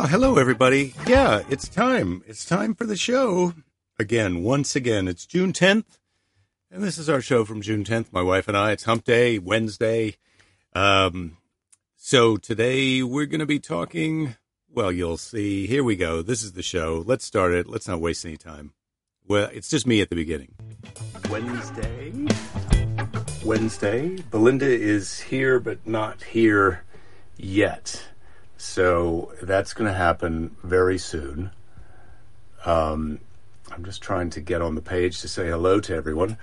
Oh, hello, everybody. Yeah, it's time. It's time for the show. Again, once again, it's June 10th, and this is our show from June 10th. My wife and I, it's Hump Day, Wednesday. Um, so today we're going to be talking. Well, you'll see. Here we go. This is the show. Let's start it. Let's not waste any time. Well, it's just me at the beginning. Wednesday. Wednesday. Belinda is here, but not here yet. So that's going to happen very soon. Um, I'm just trying to get on the page to say hello to everyone,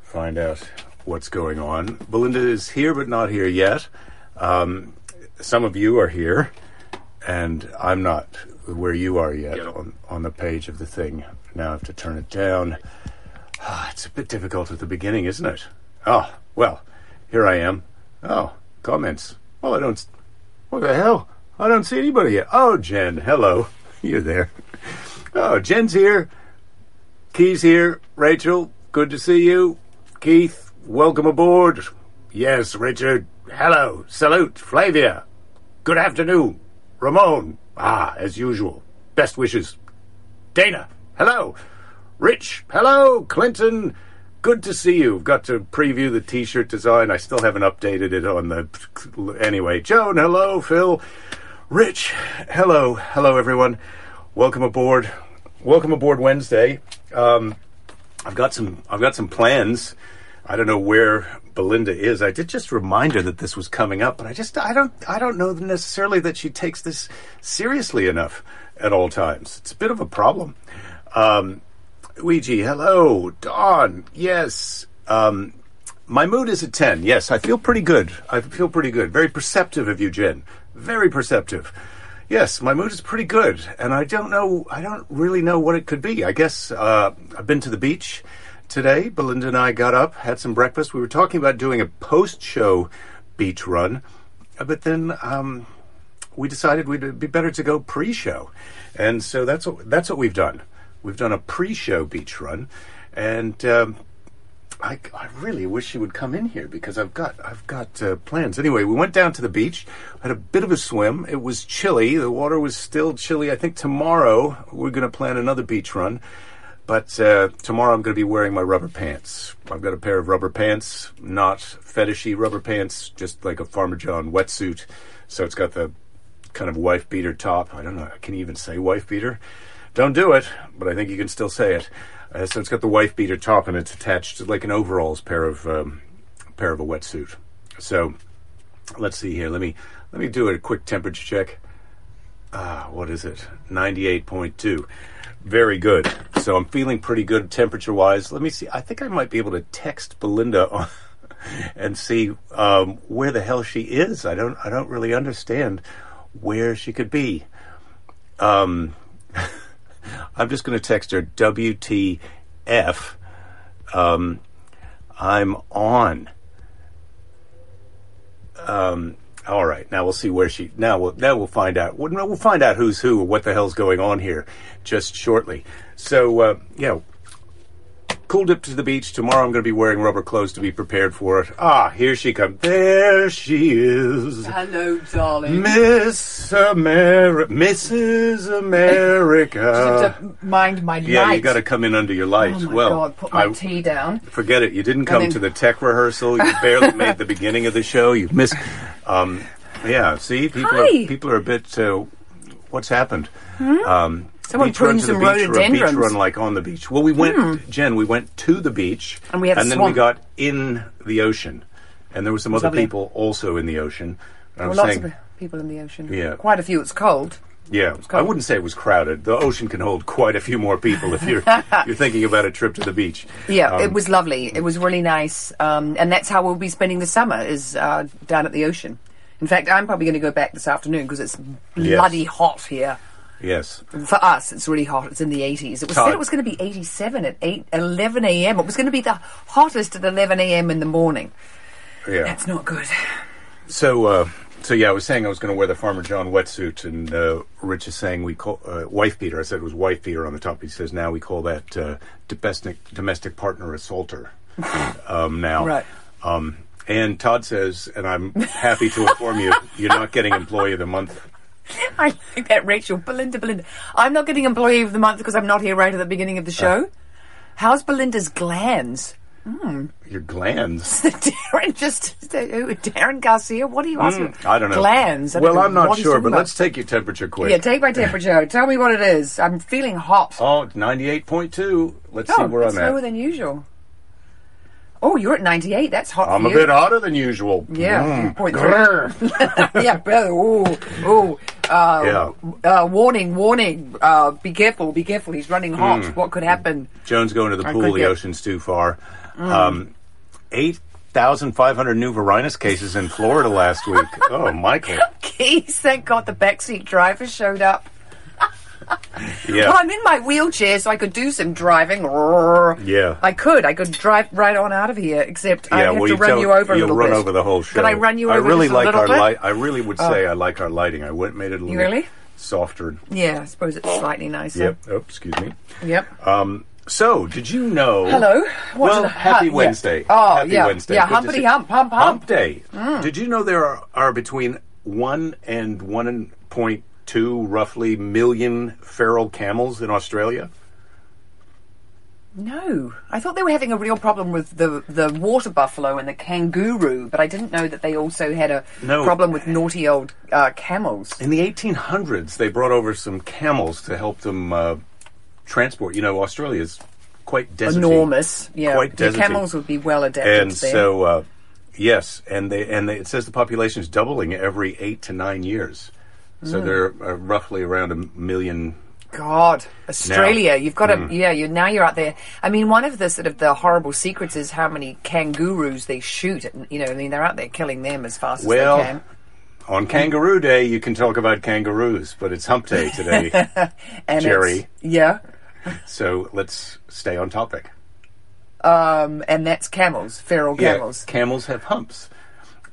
find out what's going on. Belinda is here, but not here yet. Um, some of you are here, and I'm not where you are yet on, on the page of the thing. Now I have to turn it down. Ah, it's a bit difficult at the beginning, isn't it? Oh, well, here I am. Oh, comments. Well, I don't. What the hell? I don't see anybody yet. Oh, Jen, hello. You're there. Oh, Jen's here. Key's here. Rachel, good to see you. Keith, welcome aboard. Yes, Richard. Hello. Salute. Flavia. Good afternoon. Ramon. Ah, as usual. Best wishes. Dana. Hello. Rich. Hello. Clinton. Good to see you. Got to preview the t-shirt design. I still haven't updated it on the... Anyway, Joan, hello. Phil. Rich, hello. Hello, everyone. Welcome aboard. Welcome aboard Wednesday. Um, I've got some. I've got some plans. I don't know where Belinda is. I did just remind her that this was coming up, but I just I don't I don't know necessarily that she takes this seriously enough at all times. It's a bit of a problem. Um, Ouija, hello. Dawn, yes. Um, my mood is a 10. Yes, I feel pretty good. I feel pretty good. Very perceptive of you, Jen. Very perceptive. Yes, my mood is pretty good, and I don't know. I don't really know what it could be. I guess uh, I've been to the beach today. Belinda and I got up, had some breakfast. We were talking about doing a post-show beach run, uh, but then um, we decided we'd be better to go pre-show, and so that's what that's what we've done. We've done a pre-show beach run, and um, I, I really wish she would come in here because I've got I've got uh, plans. Anyway, we went down to the beach, had a bit of a swim. It was chilly. The water was still chilly. I think tomorrow we're going to plan another beach run, but uh, tomorrow I'm going to be wearing my rubber pants. I've got a pair of rubber pants, not fetishy rubber pants, just like a Farmer John wetsuit. So it's got the kind of wife beater top. I don't know. I can you even say wife beater? Don't do it, but I think you can still say it. Uh, so it's got the wife beater top and it's attached like an overalls pair of um, pair of a wetsuit. So let's see here. Let me let me do a quick temperature check. Ah, what is it? Ninety eight point two. Very good. So I'm feeling pretty good temperature wise. Let me see. I think I might be able to text Belinda and see um, where the hell she is. I don't I don't really understand where she could be. Um, I'm just going to text her WTF. Um, I'm on. Um, all right. Now we'll see where she. Now we'll now we'll find out. We'll, we'll find out who's who what the hell's going on here just shortly. So uh, yeah, cool dip to the beach. Tomorrow I'm going to be wearing rubber clothes to be prepared for it. Ah, here she comes. There she is. Hello, darling. Miss America, Mrs. America. Just have to mind my yeah, light. you got to come in under your light. Oh my well, god, put my I- tea down. forget it. You didn't come to the tech rehearsal. You barely made the beginning of the show. You've missed. Um, yeah, see, people Hi. Hmm? are people are a bit. Uh, what's happened? Um, Someone beach run pruned to the some beach or a beach rhododendrons. run like on the beach. Well, we went, Jen. We went to the beach, And we had a and then we swamp. got in the ocean, and there were some other lovely. people also in the ocean. And I There were lots saying, of people in the ocean. Yeah. Quite a few. It's cold. Yeah, I cold. wouldn't say it was crowded. The ocean can hold quite a few more people if you're you're thinking about a trip to the beach. Yeah, Um, it was lovely. It was really nice. Um, and that's how we'll be spending the summer, is uh, down at the ocean. In fact, I'm probably going to go back this afternoon because it's bloody hot here. Yes, For us, it's really hot. It's in the 80s. It was Todd. said it was going to be 87 at 8, 11 a.m. It was going to be the hottest at 11 a.m. in the morning. yeah. That's not good. So, uh, so yeah, I was saying I was going to wear the Farmer John wetsuit, and uh, Rich is saying we call uh, wife beater. I said it was wife beater on the top. He says now we call that uh, domestic domestic partner assaulter. um, now, Right. Um, and Todd says, and I'm happy to inform you, you're not getting Employee of the Month I think that, Rachel. Belinda, Belinda. I'm not getting Employee of the Month because I'm not here right at the beginning of the show. How's Belinda's glands? Your glands. Darren just Darren Garcia. What are you asking? Mm, I don't know. Glands. I don't well, know I'm not sure, but about. let's take your temperature quick. yeah, take my temperature. Tell me what it is. I'm feeling hot. oh, 98.2. Let's see Oh, where that's I'm at. lower than usual. Oh, you're at 98. That's hot. I'm for a you. bit hotter than usual. Yeah, Mm. point Grr. yeah, brother. Oh, oh. Uh, uh, warning, warning. Uh, be careful, be careful. He's running hot. Mm. What could happen? Jones going to the I pool. The get- ocean's too far. Mm. Um, 8,500 new Varinus cases in Florida last week. Oh, Michael. Keys, thank God the backseat driver showed up. Yeah. Well, I'm in my wheelchair, so I could do some driving. Yeah. I could. I could drive right on out of here, except I have well, to run don't- you over a you'll little run bit. over the whole show. Could I run you I over really like our bit? Oh. light. I really would say I like our lighting. I went made it a little really? softer. Yeah, I suppose it's slightly nicer. Yep. Oh, excuse me. Yep. Um, so, did you know? Hello. What well, happy yeah. Wednesday. Oh, happy yeah. Wednesday. Yeah, Good humpity hump, hump, hump. Mm. Day. Did you know there are, are between one and one point two roughly million feral camels in Australia? No, I thought they were having a real problem with the the water buffalo and the kangaroo, but I didn't know that they also had a No. problem with naughty old uh, camels. In the 1800s, they brought over some camels to help them uh, transport. You know, Australia is quite deserty. Enormous, yeah. Quite the camels would be well adapted and there. so uh, yes, and they and they, it says the population is doubling every eight to nine years. So Mm. they're uh, roughly around a million. God, Australia, you've got to, Mm. yeah, you now you're out there. I mean, one of the sort of the horrible secrets is how many kangaroos they shoot. You know, I mean, they're out there killing them as fast as Well, they can. On Kangaroo Day, you can talk about kangaroos, but it's Hump Day today, And Jerry. yeah, so let's stay on topic. um, and that's camels, feral camels. Yeah, camels have humps.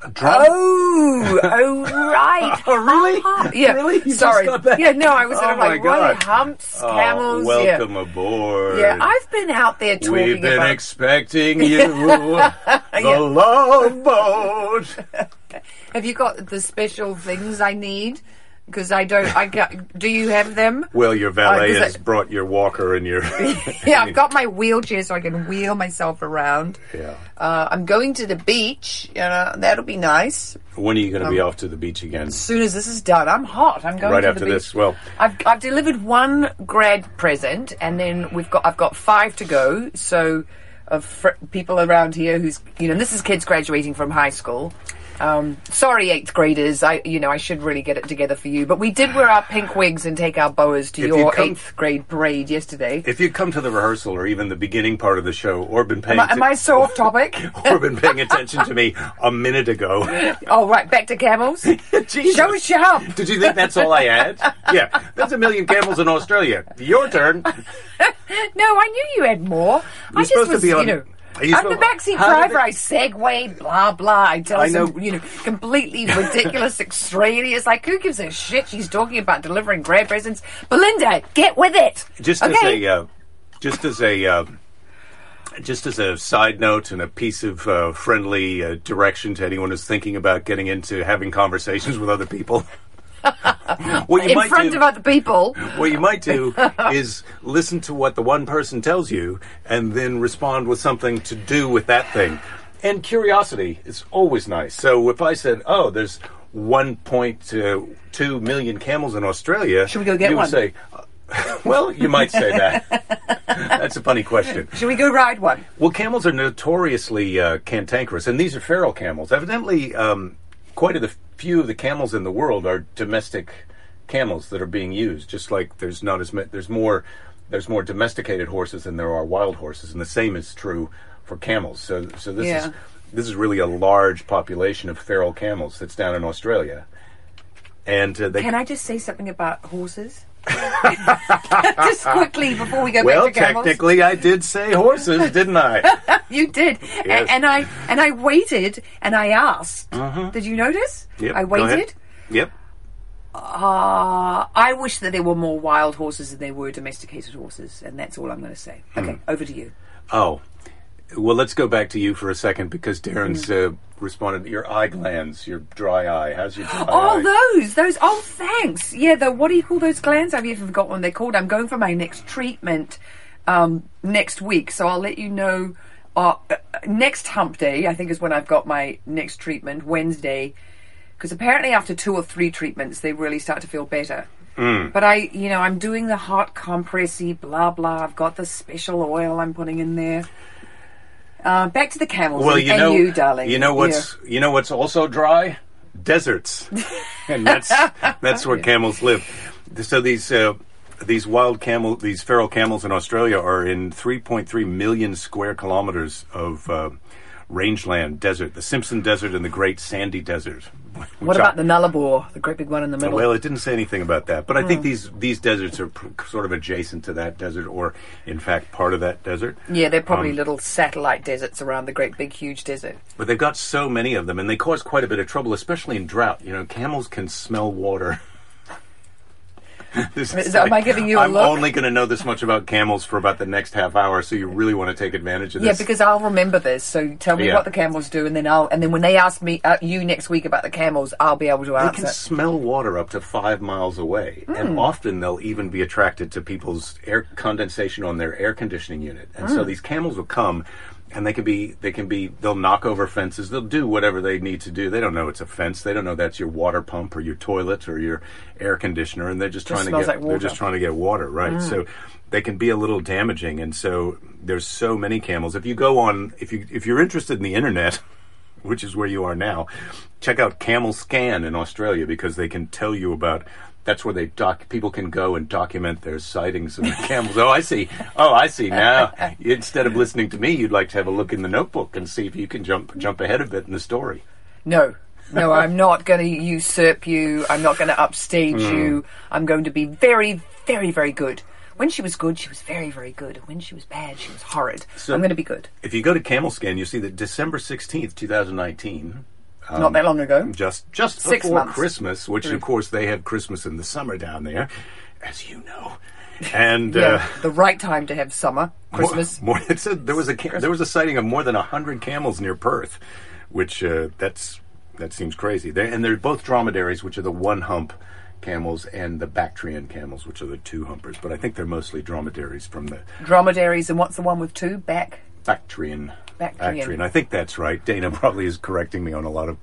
A drum- Oh, oh, right. Oh, really? Ah, yeah. Really? You Sorry. Yeah, no, I was sort Oh, of like, my what? God. Humps, Oh, camels. welcome yeah. aboard. Yeah, I've been out there talking We've been about. expecting you, the Yeah. love boat. have you got the special things I need? Because I don't. I got. Do you have them? Well, your valet Uh, has that- brought your walker and your. Yeah, I've got my wheelchair so I can wheel myself around. Yeah. Uh, I'm going to the beach. You know, that'll be nice. When are you going to Um, be off to the beach again? As soon as this is done, I'm hot. I'm going Right to after the beach. this. Well, I've, I've delivered one grad present, and then we've got I've got five to go. So, of fr- people around here who's you know this is kids graduating from high school. Um, sorry, eighth graders. I you know I should really get it together for you. But we did wear our pink wigs and take our boas to If your you come- eighth grade parade yesterday. if you come to the rehearsal or even the beginning part of the show, or been paying, Am I, am I so off topic? or been paying attention to me a minute ago, oh right, back to camels. Jesus. Show us your hump. Did you think that's all I had? Yeah, there's a million camels in Australia. Your turn. No, I knew you had more. I just supposed to was, be on- you know. I'm the backseat driver. I segue, blah blah. I tell I some, know. you know, completely ridiculous, extraneous. Like, who gives a shit? She's talking about delivering grad presents. Belinda, get with it. Just okay? as a, uh, just as a, uh, just as a side note and a piece of uh, friendly uh, direction to anyone who's thinking about getting into having conversations with other people. what you in might front do, of other people. what you might do is listen to what the one person tells you and then respond with something to do with that thing. And curiosity is always nice. So if I said, "Oh, there's 1.2 million camels in Australia," Should we go get you would one? say, "Well, you might say that." That's a funny question. Should we go ride one? Well, camels are notoriously uh, cantankerous, and these are feral camels. Evidently, um, quite a few of the camels in the world are domestic camels that are being used. Just like there's not as ma- there's more there's more domesticated horses than there are wild horses, and the same is true for camels. So, so this Yeah. is this is really a large population of feral camels that's down in Australia, and uh, they Can I just say something about horses? just quickly before we go well, back to camels. technically, I did say horses, didn't I? You did, Yes. and I and I waited and I asked. Did you notice? Mm-hmm. Yep, I waited. Yep. Uh, I wish that there were more wild horses than there were domesticated horses, and that's all I'm going to say. Okay, Hmm. over to you. Oh, Well, let's go back to you for a second because Darren's Mm. uh, responded. Your eye glands, your dry eye. How's your dry Oh, eye? those, those. Oh, thanks. Yeah, the what do you call those glands? I've even forgot what they're called. I'm going for my next treatment um, next week, so I'll let you know. Uh, uh, next hump day, I think, is when I've got my next treatment. Wednesday, because apparently after two or three treatments, they really start to feel better. Hmm. But I, you know, I'm doing the hot compressy, blah blah. I've got the special oil I'm putting in there. Uh, back to the camels Well, you and know, you, darling. you know what's you know what's also dry? Deserts, and that's that's where camels live. So these uh, these wild camel, these feral camels in Australia are in 3.3 million square kilometers of uh, rangeland desert, the Simpson Desert and the Great Sandy Desert. What about I- the Nullarbor, the great big one in the middle? Well, it didn't say anything about that, but I Hmm. think these these deserts are pr- sort of adjacent to that desert, or in fact part of that desert. yeah, they're Um, probably little satellite deserts around the great big huge desert. But they've got so many of them, and they cause quite a bit of trouble, especially in drought. You know, camels can smell water. This Is that- am I giving you a I'm look? only going to know this much about camels for about the next half hour, so you really want to take advantage of this. Yeah, because I'll remember this. So tell me Yeah. what the camels do, and then I'll and then when they ask me uh, you next week about the camels, I'll be able to answer. they can smell water up to five miles away, Hmm. and often they'll even be attracted to people's air condensation on their air conditioning unit. And Hmm. so these camels will come, and they can be they can be they'll knock over fences, they'll do whatever they need to do. They don't know it's a fence, they don't know that's your water pump or your toilet or your air conditioner, and they're just, trying to get like they're. Just trying to get water, right? So they can be a little damaging, and so there's so many camels. If you go on, if you if you're interested in the internet. which is where you are now, check out Camel Scan in Australia because they can tell you about that's where they doc people can go and document their sightings of the camels. oh, I see. Oh, I see. Now, instead of listening to me, you'd like to have a look in the notebook and see if you can jump jump ahead a bit in the story. No, no, I'm not going to usurp you. I'm not going to upstage mm. you. I'm going to be very, very, very good. When she was good, she was very, very good. When she was bad, she was horrid. So I'm going to be good. If you go to Camel Scan, you see that December 16th, 2019, um, Not that long ago. Just just Six before months. Christmas, which mm. of course they have Christmas in the summer down there, as you know. And Yeah, uh, the right time to have summer, Christmas. More, more, it said there was a ca- there was a sighting of more than hundred camels near Perth, which uh, that's that seems crazy. They're, and they're both dromedaries, which are the one hump camels, and the Bactrian camels, which are the two humpers. But I think they're mostly dromedaries from the Dromedaries and what's the one with two back? Bactrian Bactrian. I think that's right. Dana probably is correcting me on a lot of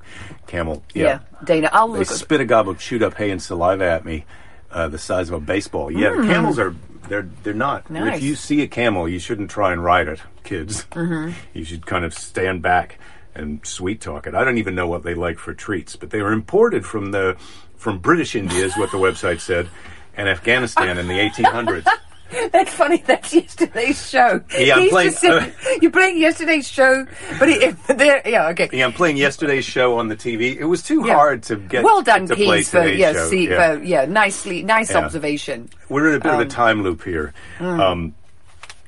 camel. Yeah, Dana, I'll They look. At, spit a gob of chewed up hay and saliva at me, uh, the size of a baseball. Yeah, the camels are they're they're not. Nice. If you see a camel, you shouldn't try and ride it, kids. Mm-hmm. You should kind of stand back and sweet talk it. I don't even know what they like for treats, but they were imported from the from British India, is what the website said, and Afghanistan in the 1800s. That's funny. That's yesterday's show. Yeah, I'm He's playing- uh, you're playing yesterday's show, but he, there, yeah, okay. Yeah, I'm playing yesterday's show on the TV. It was too Yeah. hard to get. well done, to Keys, for yeah, see, Yeah. For, yeah, nicely, nice Yeah. observation. We're in a bit Um, of a time loop here. mm. Um,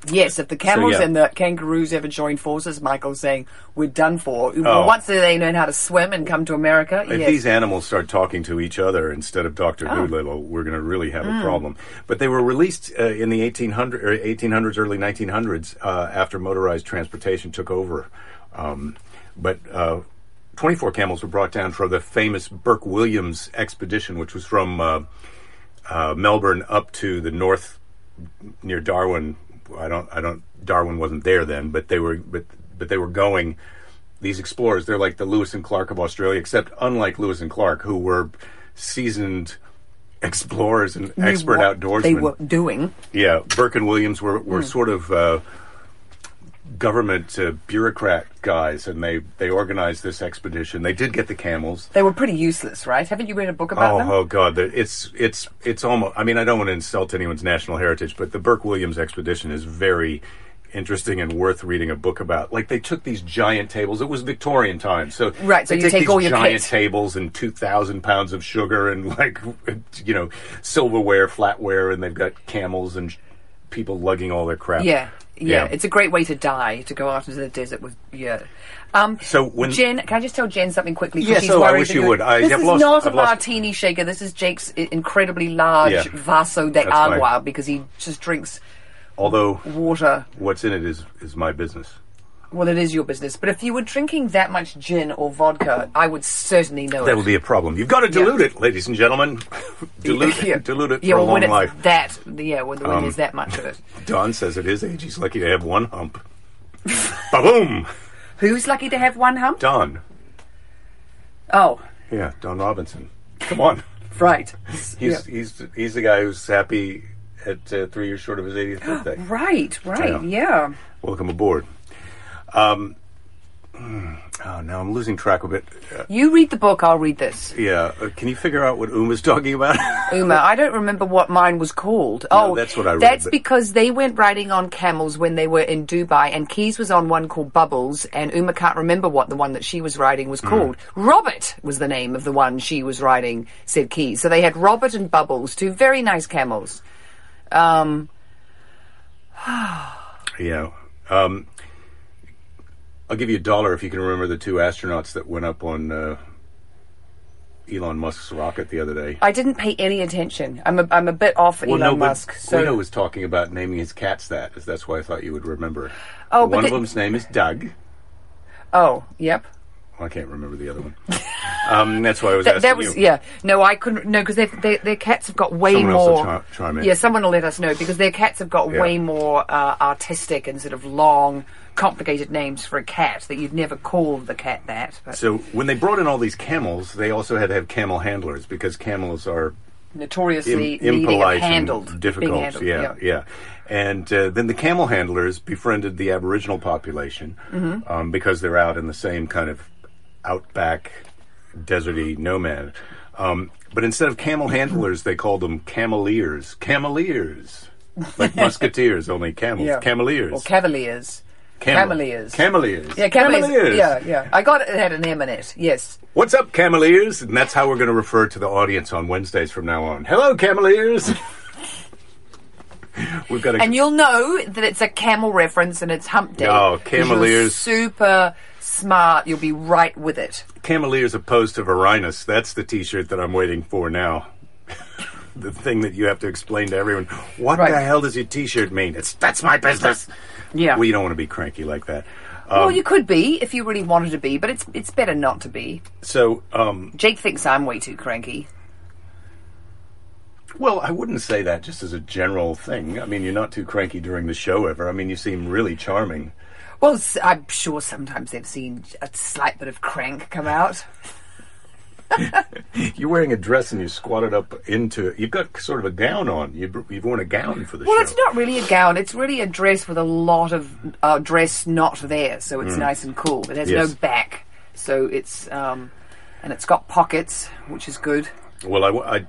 Yes, if the camels yeah. and the kangaroos ever join forces, Michael's saying we're done for. Oh. Well, once they learn how to swim and come to America, If yes. these animals start talking to each other instead of Doctor Oh. Dolittle, we're going to really have Hmm. a problem. But they were released uh, in the 1800, or 1800s, early 1900s, uh, after motorized transportation took over. Um, but uh, 24 camels were brought down for the famous Burke Williams expedition, which was from uh, uh, Melbourne up to the north near Darwin. I don't, I don't. Darwin wasn't there then, but they were, but but they were going. These explorers, they're like the Lewis and Clark of Australia, except unlike Lewis and Clark, who were seasoned explorers and expert outdoorsmen. They were doing. Yeah, Burke and Williams were, were sort of uh, government uh, bureaucrat guys, and they, they organized this expedition. They did get the camels. They were pretty useless, right? Haven't you read a book about Oh, them? oh God! the- It's it's it's almost. I mean, I don't want to insult anyone's national heritage, but the Burke Williams expedition is very interesting and worth reading a book about. Like they took these giant tables. It was Victorian times, so Right, so they you take take these all your giant kit. tables and two thousand pounds of sugar and like you know silverware, flatware, and they've got camels and sh- people lugging all their crap. Yeah, yeah, Yeah. It's a great way to die to go out into the desert with yeah. Um, So when- Jen, can I just tell Jen something quickly? Yes, she's oh, I wish you would. I this is lost- not a I've lost- martini shaker. This is Jake's incredibly large Yeah. vaso de That's agua because he just drinks although water. what's in it is is my business. Well, it is your business. But if you were drinking that much gin or vodka, I would certainly know That it. would be a problem. You've got to dilute it, ladies and gentlemen. dilute, yeah. dilute it yeah, for a well, when long it's life. Um, that, yeah, when, when there's that much of it. Don says at his age he's lucky to have one hump. Ba-boom! Who's lucky to have one hump? Don. Oh, Yeah, Don Robinson. Come on. right. He's Yeah. he's he's the guy who's happy at uh, three years short of his 80th birthday. Right, right, Yeah. yeah. Welcome aboard. Um, oh, now I'm losing track of it. Uh, You read the book, I'll read this. yeah, uh, can you figure out what Uma's talking about? Uma, I don't remember what mine was called. oh, that's what I read, That's but- because they went riding on camels when they were in Dubai, and Keys was on one called Bubbles, and Uma can't remember what the one that she was riding was Mm. called. Robert was the name of the one she was riding, said Keys. So they had Robert and Bubbles, two very nice camels. Um, yeah. Um, I'll give you a dollar if you can remember the two astronauts that went up on uh, Elon Musk's rocket the other day. I didn't pay any attention. I'm a, I'm a bit off Well, Elon no, Musk. So Guido was talking about naming his cats that. That's why I thought you would remember. Oh, one of the- them's name is Doug. oh, yep. I can't remember the other one. um, that's why I was That, asking that was you. yeah. No, I couldn't. No, because their their cats have got way Someone else will more. chi- chime in. Yeah, someone will let us know because their cats have got Yeah. way more uh, artistic and sort of long, complicated names for a cat that you'd never call the cat that. But So when they brought in all these camels, they also had to have camel handlers because camels are notoriously im- needing it impolite handled, and being difficult. handled, yeah, yeah. And uh, then the camel handlers befriended the Aboriginal population Mm-hmm. um, because they're out in the same kind of outback, deserty nomad. Um, but instead of camel handlers, they called them cameleers. Cameleers. Like musketeers, only camels. Yeah. Cameleers. Or cavaliers. Camel- Cameleers. Cameleers. Yeah, cavaliers. Cameleers. Yeah, yeah. I got it. It had an M in it. Yes. What's up, Cameleers? And that's how we're going to refer to the audience on Wednesdays from now on. Hello, Cameleers. We've got a And you'll know that it's a camel reference and it's Hump Day. Oh, cameleers. Super smart. You'll be right with it. Cameleers opposed to Varinus. That's the T-shirt that I'm waiting for now. the thing that you have to explain to everyone. What Right. the hell does your T-shirt mean? It's that's my business. Yeah. Well, you don't want to be cranky like that. Um, well, you could be if you really wanted to be, but it's it's better not to be. so, um, Jake thinks I'm way too cranky. well, I wouldn't say that just as a general thing. I mean, you're not too cranky during the show ever. I mean, you seem really charming. Well, I'm sure sometimes they've seen a slight bit of crank come out. You're wearing a dress and you squatted up into. it. You've got sort of a gown on. You've, you've worn a gown for the Well, show. it's not really a gown. It's really a dress with a lot of uh, dress not there, so it's nice and cool. It has Mm. Yes. no back, so it's um, and it's got pockets, which is good. Well, I, I-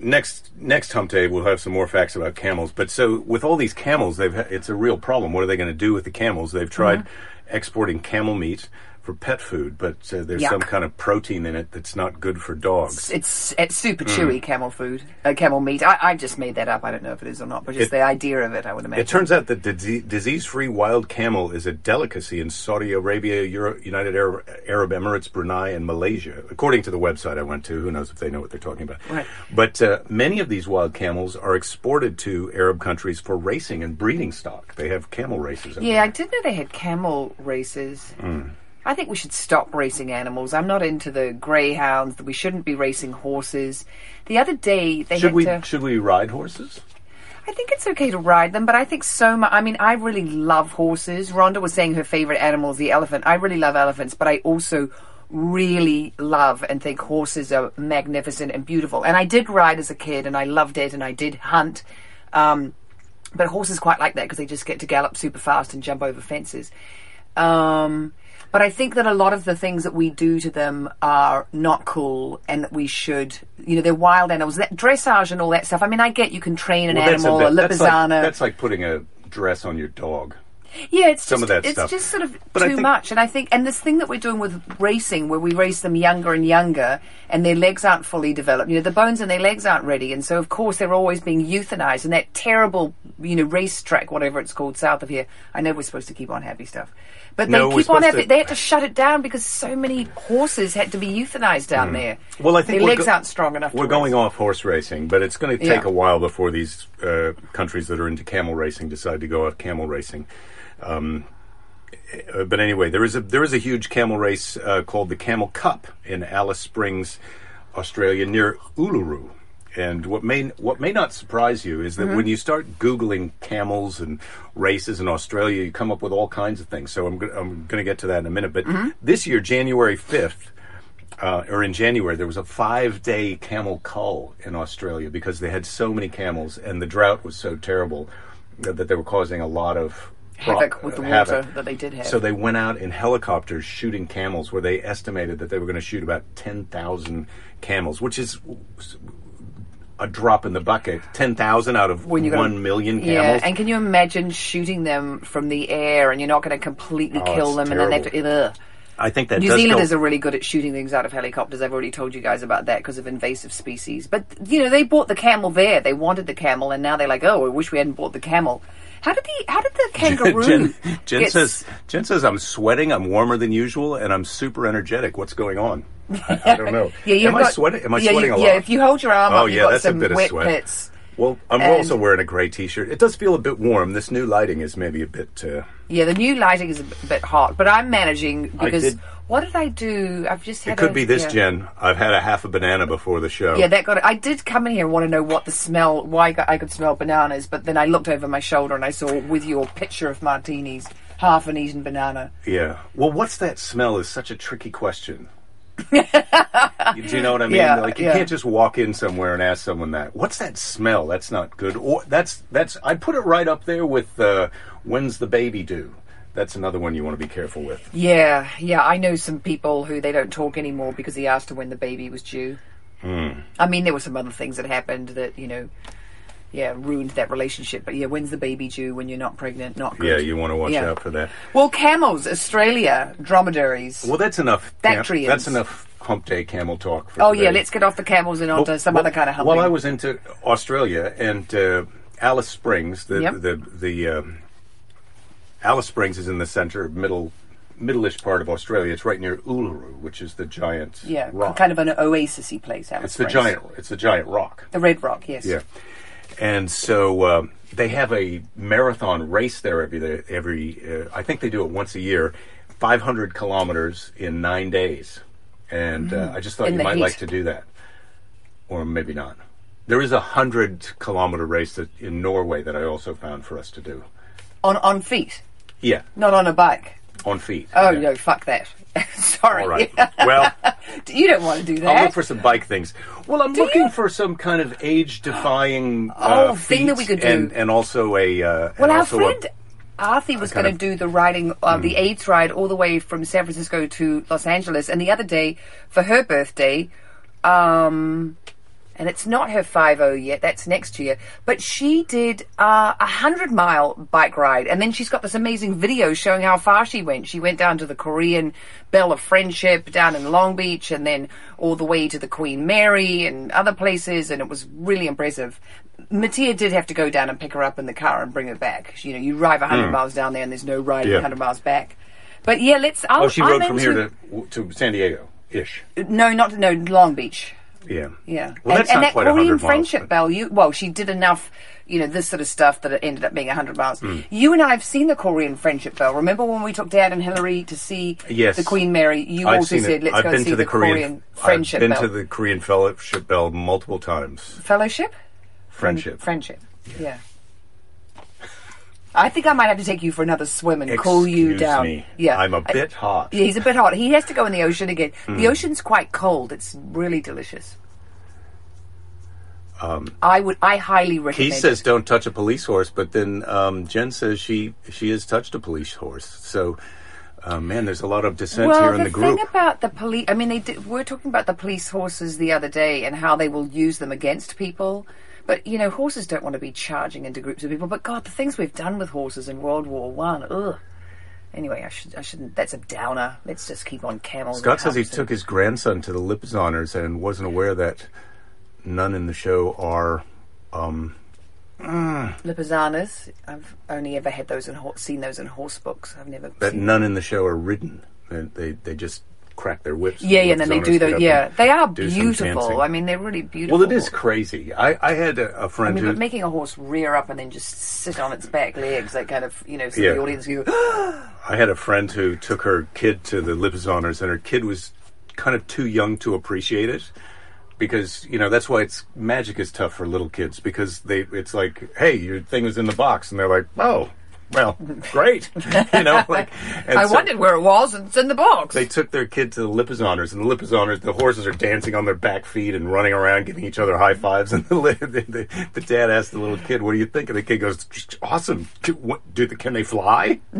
next next hump day we'll have some more facts about camels. But so with all these camels, they've ha- it's a real problem. What are they going to do with the camels? They've tried mm-hmm. exporting camel meat for pet food, but uh, there's some kind of protein in it that's not good for dogs. It's it's super Mm. chewy camel food, uh, camel meat. I, I just made that up. I don't know if it is or not, but just It- the idea of it, I would imagine. It turns out that the dise- disease-free wild camel is a delicacy in Saudi Arabia, Euro- United Arab, Arab Emirates, Brunei, and Malaysia. According to the website I went to, who knows if they know what they're talking about. Right. But uh, many of these wild camels are exported to Arab countries for racing and breeding stock. They have camel races. Yeah, I there. did know they had camel races. Mm. I think we should stop racing animals. I'm not into the greyhounds. We shouldn't be racing horses. The other day they Should had we to. should we ride horses? I think it's okay to ride them, but I think so much. I mean, I really love horses. Rhonda was saying her favorite animal is the elephant. I really love elephants, but I also really love and think horses are magnificent and beautiful. And I did ride as a kid, and I loved it, and I did hunt. Um, but horses quite like that because they just get to gallop super fast and jump over fences. Um, but I think that a lot of the things that we do to them are not cool, and that we should, you know, they're wild animals. That dressage and all that stuff. I mean, I get you can train an Well, a animal, a, bit- that's like, that's like putting a dress on your dog. Yeah, it's Some just, of that it's stuff. just sort of But too much. And I think, and this thing that we're doing with racing, where we race them younger and younger, and their legs aren't fully developed. You know, the bones in their legs aren't ready, and so of course they're always being euthanized. And that terrible, you know, racetrack, whatever it's called, south of here. I know we're supposed to keep on happy stuff, but they No, keep on to- They had to shut it down because so many horses had to be euthanized down there. Hmm. Well, I think their legs go- aren't strong enough. We're going off horse racing, but it's going to take Yeah. a while before these uh, countries that are into camel racing decide to go off camel racing. Um, uh, but anyway, there is a there is a huge camel race uh, called the Camel Cup in Alice Springs, Australia, near Uluru. And what may what may not surprise you is that when you start googling camels and races in Australia, you come up with all kinds of things. So I'm go- I'm going to get to that in a minute. But this year, January fifth, uh, or in January, there was a five day camel cull in Australia because they had so many camels and the drought was so terrible that that they were causing a lot of Havoc with the water havoc. that they did have. So they went out in helicopters shooting camels, where they estimated that they were going to shoot about ten thousand camels, which is a drop in the bucket. Ten thousand out of When one million Yeah, and can you imagine shooting them from the air and you're not going to completely Oh, kill them and then they have to. Ugh. I think that New Zealanders go- are really good at shooting things out of helicopters. I've already told you guys about that because of invasive species. But you know, they bought the camel there. They wanted the camel, and now they're like, "Oh, I wish we hadn't bought the camel." How did the How did the kangaroo? Jen, Jen says, Jen says, I'm sweating, I'm warmer than usual, and I'm super energetic. What's going on? I, I don't know. Yeah, Am I got- sweating? Am I yeah, sweating you- a lot? Yeah, if you hold your arm Oh, up, yeah, that's a bit of sweat. pits. Well, I'm And- also wearing a grey T-shirt. It does feel a bit warm. This new lighting is maybe a bit. Uh, Yeah, the new lighting is a bit hot, but I'm managing I because did- what did I do? I've just had it could a- be this, yeah. Jen. I've had a half a banana before the show. Yeah, that got it. I did come in here and want to know what the smell, why I could smell bananas, but then I looked over my shoulder and I saw with your picture of martinis, half an eaten banana. Yeah. Well, what's that smell is such a tricky question. You- Do you know what I mean? Yeah, like you yeah. can't just walk in somewhere and ask someone that. What's that smell? That's not good. Or that's that's I put it right up there with uh, when's the baby due? That's another one you want to be careful with. Yeah, yeah, I know some people who they don't talk anymore because he asked her when the baby was due. Hmm. I mean, there were some other things that happened that, you know, yeah, ruined that relationship. But yeah, when's the baby due when you're not pregnant? Not good. Yeah, you want to watch Yeah. out for that. Well, camels, Australia, dromedaries. Well, that's enough. Bactrians. That's enough hump day camel talk. For oh, today. yeah, let's get off the camels and onto Well, some well, other kind of. Well, I was into Australia and uh, Alice Springs. The Yep. the the um, Alice Springs is in the center, middle, middle-ish part of Australia. It's right near Uluru, which is the giant yeah, rock. kind of an oasis place. Alice it's the giant. It's the giant rock. The Red Rock, yes. Yeah, and so um, they have a marathon race there every every. Uh, I think they do it once a year, 500 kilometers in nine days, and uh, I just thought. In you might heat. like to do that, or maybe not. There is a hundred kilometer race that, in Norway that I also found for us to do. On on feet, Yeah, not on a bike. On feet. Oh yeah. no, fuck that. Sorry. All right. Well, you don't want to do that. I'll look for some bike things. Well, I'm Do looking you? for some kind of age-defying Oh, uh, thing that we could do. and, and also a uh, Well, our also a- friend Arthur was going to do the riding, uh, the Hmm. AIDS ride, all the way from San Francisco to Los Angeles. And the other day, for her birthday, um, and it's not her five zero yet. That's next year. But she did uh, a hundred mile bike ride, and then she's got this amazing video showing how far she went. She went down to the Korean Bell of Friendship down in Long Beach, and then all the way to the Queen Mary and other places, and it was really impressive. Mattia did have to go down and pick her up in the car and bring her back. You know, you drive 100 miles down there and there's no riding. Yeah. 100 miles back. But yeah, let's. I'll, Oh, she I'm rode from into- here to to San Diego ish. No, not no Long Beach. Yeah. Yeah. Well, and that's and not that quite Korean 100 miles, friendship bell, you well, she did enough, you know, this sort of stuff that it ended up being 100 miles. Hmm. You and I have seen the Korean friendship bell. Remember when we took Dad and Hillary to see Yes. the Queen Mary? You I've also said, it. let's I've go been see to the, Korean, friendship I've been bell. to the Korean fellowship bell multiple times. Fellowship? Friendship. Friendship. Yeah. I think I might have to take you for another swim and cool you Excuse down. me. Yeah. I'm a I- bit hot. Yeah, he's a bit hot. He has to go in the ocean again. Hmm. The ocean's quite cold. It's really delicious. I would. I highly recommend. He it. says don't touch a police horse, but then um, Jen says she she has touched a police horse. So, uh, man, there's a lot of dissent well, here in the, the group. thing about the police, I mean, they did, we're talking about the police horses the other day and how they will use them against people. But you know, horses don't want to be charging into groups of people. But God, the things we've done with horses in World War One, ugh. Anyway, I should, I shouldn't. That's a downer. Let's just keep on camels. Scott says he humps took his grandson to the Lipizzaners and wasn't aware that none in the show are. Um, and Lipizzaners. I've only ever had those in hor- seen those in horse books. I've never that seen. none in the show are ridden. They they, they just crack their whips. Yeah, yeah, and then they do the yeah. They are beautiful. I mean, they're really beautiful. Well, it is crazy. I, I had a friend I mean, who but making a horse rear up and then just sit on its back legs, that kind of, you know, so Yeah. the audience go, I had a friend who took her kid to the Lipizzaners, and her kid was kind of too young to appreciate it. Because you know that's why it's magic is tough for little kids because they it's like hey your thing was in the box and they're like oh well great you know like I so wondered where it was, and it's in the box. they took their kid to the Lipizzaners and the Lipizzaners the horses are dancing on their back feet and running around giving each other high fives and the, the, the, the dad asked the little kid what do you think and the kid goes awesome do, what, do the, can they fly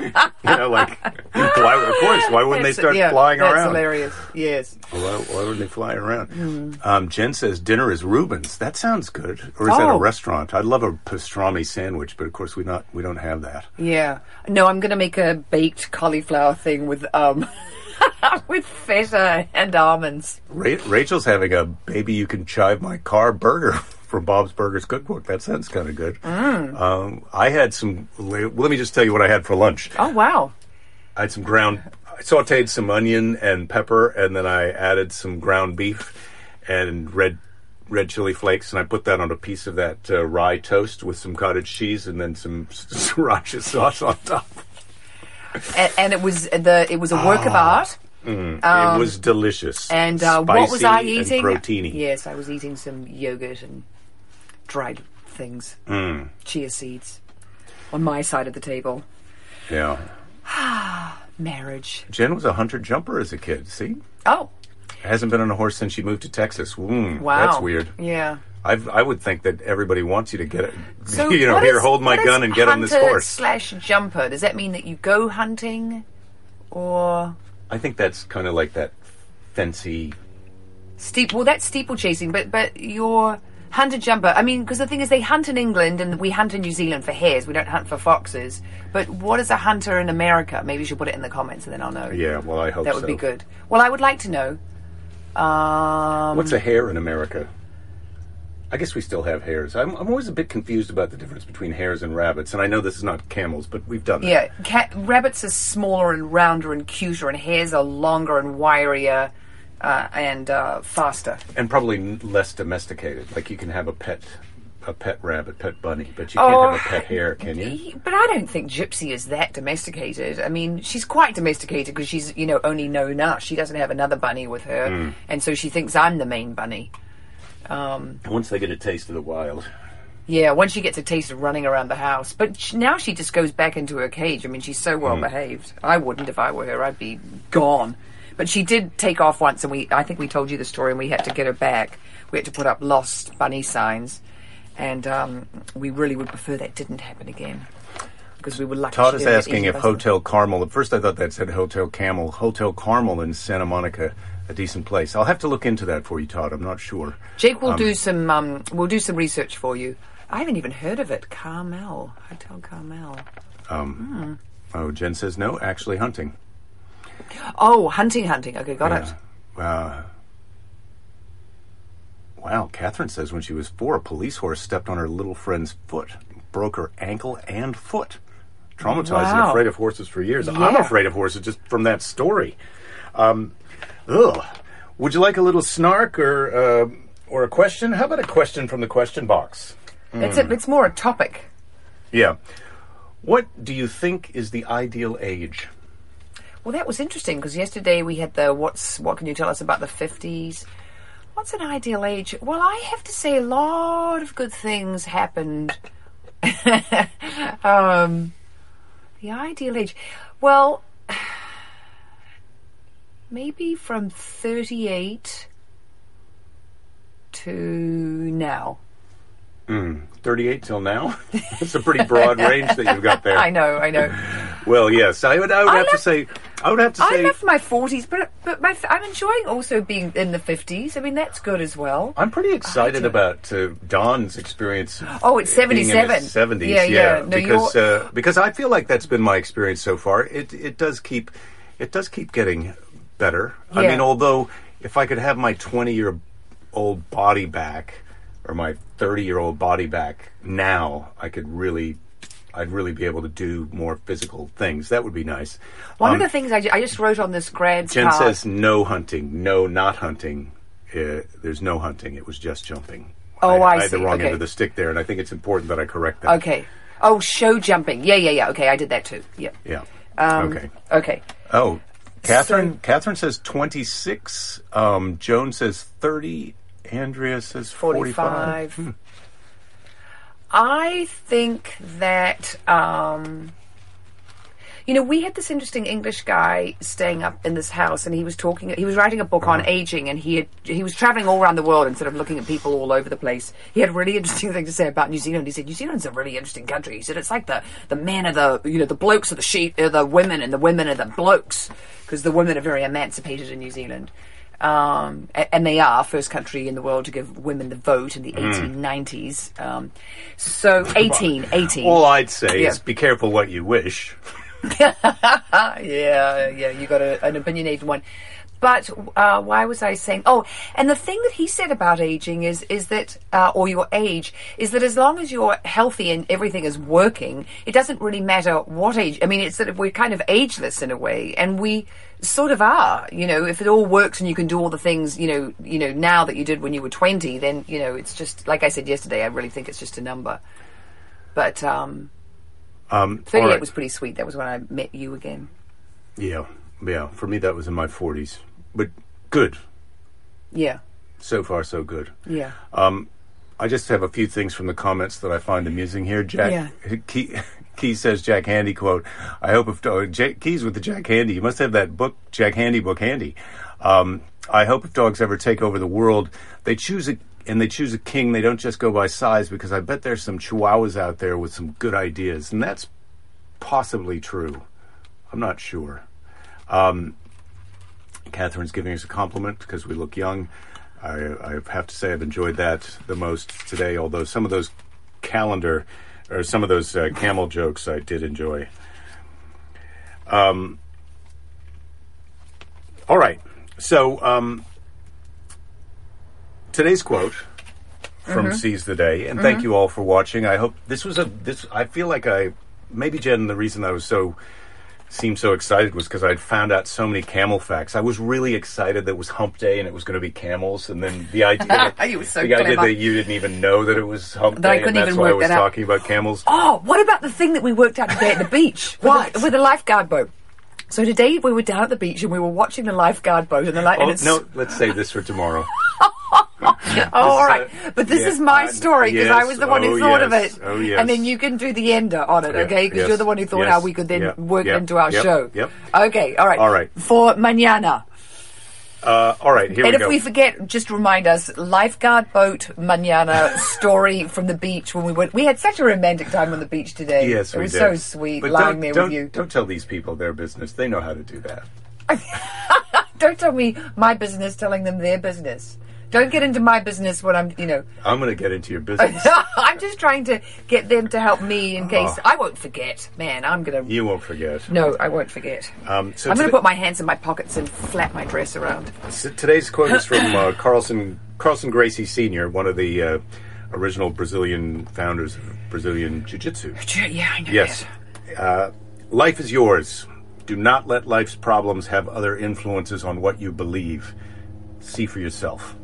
you know, like, why, of course, why wouldn't they start yeah, flying that's around? hilarious. Yes. Why, why wouldn't they fly around? Hmm. Um, Jen says dinner is Rubens. That sounds good. Or is that a Oh. restaurant? I'd love a pastrami sandwich, but of course we not we don't have that. Yeah. No, I'm going to make a baked cauliflower thing with um with feta and almonds. Ra- Rachel's having a baby you can chive my car burger from Bob's Burgers cookbook. That sounds kind of good. Mm. Um, I had some. Well, let me just tell you what I had for lunch. Oh wow. I had some ground. I sautéed some onion and pepper, and then I added some ground beef and red red chili flakes, and I put that on a piece of that uh, rye toast with some cottage cheese, and then some sriracha sauce on top. And, and it was the it was a work of art. it was delicious. Um, And uh, what was I eating? proteiny. Yes, I was eating some yogurt and dried things, Mm. chia seeds, on my side of the table. Yeah. Marriage. Jen was a hunter jumper as a kid. See, Oh hasn't been on a horse since she moved to Texas. Wow, that's weird. Yeah. I've, I would think that everybody wants you to get it. So you know, here, is- hold my gun and get on this hunter horse. Slash jumper. Does that mean that you go hunting, or I think that's kind of like that fancy. steeple? Well, that's steeplechasing, but but your hunter jumper. I mean, because the thing is, they hunt in England and we hunt in New Zealand for hares. We don't hunt for foxes. But what is a hunter in America? Maybe you should put it in the comments, and then I'll know. Yeah, well, I hope that would so. be good. Well, I would like to know. Um, What's a hare in America? I guess we still have hares. I'm, I'm always a bit confused about the difference between hares and rabbits, and I know this is not camels, but we've done that. Yeah, rabbits are smaller and rounder and cuter, and hares are longer and wirier uh, and uh, faster. And probably less domesticated. Like you can have a pet, a pet rabbit, pet bunny, but you can't have a pet hare, can you? But I don't think Gypsy is that domesticated. I mean, she's quite domesticated because she's, you know, only known us. She doesn't have another bunny with her, Hmm. and so she thinks I'm the main bunny. Um, Once they get a taste of the wild. yeah, once she gets a taste of running around the house. But sh now she just goes back into her cage. I mean, she's so well behaved. I wouldn't if I were her. I'd be gone. But she did take off once, and we I think we told you the story, and we had to get her back. We had to put up lost bunny signs, and um, we really would prefer that didn't happen again because we were lucky. Todd is asking if Hotel Carmel. At first, I thought that said Hotel Camel. Hotel Carmel in Santa Monica, a decent place. I'll have to look into that for you, Todd. I'm not sure. Jake will do some. Um, we'll do some research for you. I haven't even heard of it. Carmel, Hotel Carmel. Oh, Jen says no. Actually, hunting. Oh, hunting, hunting. Okay, got it. Uh, wow. Catherine says when she was four, a police horse stepped on her little friend's foot, broke her ankle and foot. Traumatized and afraid of horses for years. I'm afraid of horses just from that story. Um, ugh. Would you like a little snark or uh, or a question? How about a question from the question box? It's a, it's more a topic. Yeah. What do you think is the ideal age? Well, that was interesting because yesterday we had the what's what can you tell us about the fifties? What's an ideal age? Well, I have to say a lot of good things happened. um, the ideal age. Well, maybe from thirty-eight to now. 38 till now? That's a pretty broad range that you've got there. I know, I know. Well, yes, I would. I would I have to say. I would have to I say. left my forties, but but my, I'm enjoying also being in the fifties. I mean, that's good as well. I'm pretty excited about uh, Don's experience. Oh, it's being in 77. his 70s, Yeah, yeah. No, because uh, because I feel like that's been my experience so far. It it does keep it does keep getting better. I mean, although if I could have my 20 year old body back or my 30 year old body back now, I could really I'd really be able to do more physical things. That would be nice. One Um, of the things I, ju- I just wrote on this grad's Jen card. says no hunting, no not hunting. Uh, there's no hunting. It was just jumping. Oh, I had the wrong Okay. end of the stick there, and I think it's important that I correct that. Okay. Oh, show jumping. Yeah, yeah, yeah. Okay, I did that too. Yeah. Yeah. Um, okay. Okay. Oh, Catherine. Catherine says twenty six. Um, Joan says thirty. Andrea says forty five. 45. I think that, um, you know, we had this interesting English guy staying up in this house, and he was talking. He was writing a book Uh-huh. on aging, and he had, he was traveling all around the world and sort of looking at people all over the place. He had a really interesting thing to say about New Zealand. He said New Zealand's a really interesting country. He said it's like the the men are the you know the blokes are the sheep, are the women, and the women are the blokes because the women are very emancipated in New Zealand. Um, and they are first country in the world to give women the vote in the Mm. 1890s. Um, so 18, 18. All I'd say Yeah. is be careful what you wish. yeah, yeah, you got a, an opinionated one. But uh, why was I saying? Oh, and the thing that he said about aging is is that, uh, or your age, is that as long as you're healthy and everything is working, it doesn't really matter what age. I mean, it's that we're kind of ageless in a way, and we sort of are. You know, if it all works and you can do all the things, you know, you know, now that you did when you were twenty, then you know, it's just like I said yesterday. I really think it's just a number. But um, Um, thirty-eight right. was pretty sweet. That was when I met you again. Yeah, yeah. For me, that was in my forties, but good. Yeah, So far, so good. yeah. Um, I just have a few things from the comments that I find amusing here. Jack Yeah. Key, Key says Jack Handey quote. I hope if oh, Jack, Keys with the Jack Handey. You must have that book Jack Handey book handy. Um, I hope if dogs ever take over the world, they choose a and they choose a king. They don't just go by size because I bet there's some Chihuahuas out there with some good ideas, and that's possibly true. I'm not sure. Um, Catherine's giving us a compliment because we look young. I, I have to say I've enjoyed that the most today, although some of those calendar or some of those uh, camel jokes I did enjoy. Um, all right. So um, today's quote from Seize the Day, and thank you all for watching. I hope this was a this. I feel like I maybe Jen. The reason I was so seemed so excited was because I'd found out so many camel facts. I was really excited that it was Hump Day and it was going to be camels, and then the idea that, You so the idea that you didn't even know that it was Hump That I Day, couldn't and that's even why I was talking about camels. Oh, what about the thing that we worked out today at the beach? What? With, with the lifeguard boat. So today we were down at the beach and we were watching the lifeguard boat and the light. Oh, and it's, no, let's save this for tomorrow. Oh, all right. But this yeah, is my story because I was the one who oh, thought of it. oh, yes. And then you can do the ender on it, Yeah, okay? Because yes, you're the one who thought yes, how we could then work into our show. yep. Okay, all right. All right. For mañana. Uh, all right, here and we if we forget, just remind us, lifeguard boat mañana story from the beach when we went. We had such a romantic time on the beach today. yes, it we was did. so sweet But lying there with you. Don't tell these people their business. They know how to do that. Don't tell me my business telling them their business. Don't get into my business when I'm, you know. I'm going to get into your business. I'm just trying to get them to help me in case Oh. I won't forget. Man, I'm gonna. you won't forget. No, I won't forget. Um, so I'm gonna put my hands in my pockets and flap my dress around. So today's quote is from uh, Carlson Carlson Gracie Sr., one of the uh, original Brazilian founders of Brazilian Jiu Jitsu. Yeah, I know. Yes. Uh, life is yours. Do not let life's problems have other influences on what you believe. See for yourself.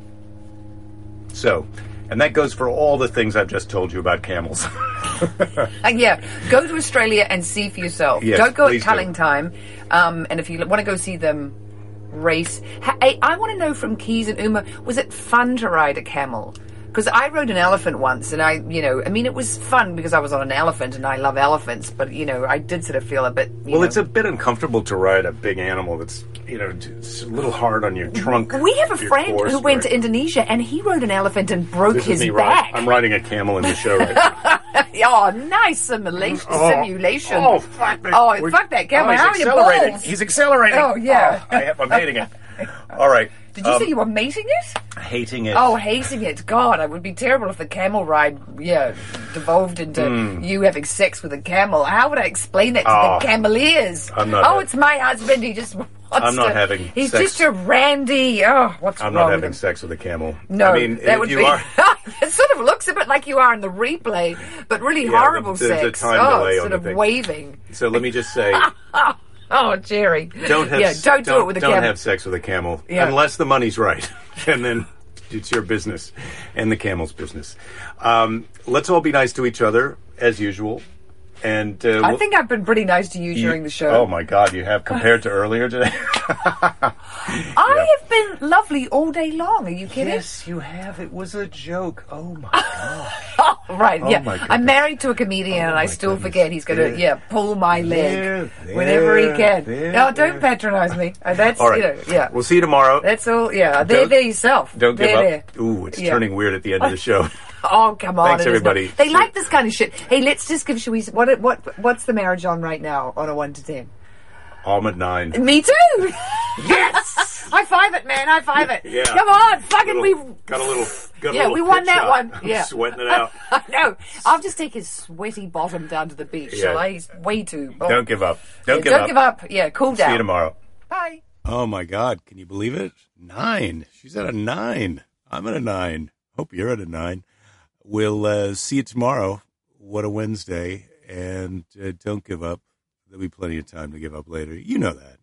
So, and that goes for all the things I've just told you about camels. and yeah, go to Australia and see for yourself. Yes, Don't go at culling time. Um, and if you want to go see them race, I, I want to know from Keys and Uma, was it fun to ride a camel? Because I rode an elephant once, and I, you know, I mean, it was fun because I was on an elephant and I love elephants, but you know, I did sort of feel a bit. well, know- it's a bit uncomfortable to ride a big animal that's, you know, it's a little hard on your trunk. We have a friend who went to? Indonesia and he rode an elephant and broke This his back. riding. I'm riding a camel in the show right now. oh, nice simulation. Oh, simulation. Oh, fuck that. Oh, fuck that camel. Oh, he's How are your accelerating. He's accelerating. Oh, yeah. Oh, I have, I'm hating it. All right. Did you Um, say you were mating it? hating it? Oh, hating it. God, I would be terrible if the camel ride, yeah, devolved into you having sex with a camel. How would I explain that to. Oh. the cameleers? I'm not Oh, it's my husband. He just I'm not to- having He's sex. just a randy. Oh, what's I'm wrong not with having him? sex with a camel. No, I mean, that would you be. are. it sort of looks a bit like you are in the replay, but really Yeah, the- horrible there's a sex. time oh, delay on sort the of thing. waving. So let me just say, Oh, Jerry. don't have yeah, don't, do it with a camel. don't have sex with a camel Yeah. unless the money's right, and then it's your business and the camel's business. Um, let's all be nice to each other as usual. And uh, I think I've been pretty nice to you during the show. Oh my God, you have compared to earlier today. I have been lovely all day long. Are you kidding? yes, you have. It was a joke. Oh my God. Right, Oh yeah. I'm married to a comedian and I still goodness. forget he's going to, yeah, pull my leg There, whenever he can. there, no, don't there. patronize me. Uh, That's, all right. you know, yeah. We'll see you tomorrow. That's all, yeah. There, Don't- there yourself. Don't give there, up. there. Ooh, it's Yeah. turning weird at the end of the show. Oh, come on. Thanks, it is not- everybody. They like this kind of shit. Hey, let's just give, should we, what, what, what's the marriage on right now on a 1 to 10? I'm at nine. Me too! yes! High five it, man. High five it. Yeah. Come on. Fucking Little- we. got a little. Got a Yeah, little we won pit that shot. one. I'm Yeah. sweating it out. no. I'll just take his sweaty bottom down to the beach, Yeah. shall I? He's way too. oh. Don't give up. Don't Yeah, give don't up. give up. Yeah, cool down. See you tomorrow. Bye. Oh my God! Can you believe it? Nine. She's at a nine. I'm at a nine. Hope you're at a nine we'll uh, see you tomorrow. What a Wednesday. And uh, don't give up. There'll be plenty of time to give up later. You know that.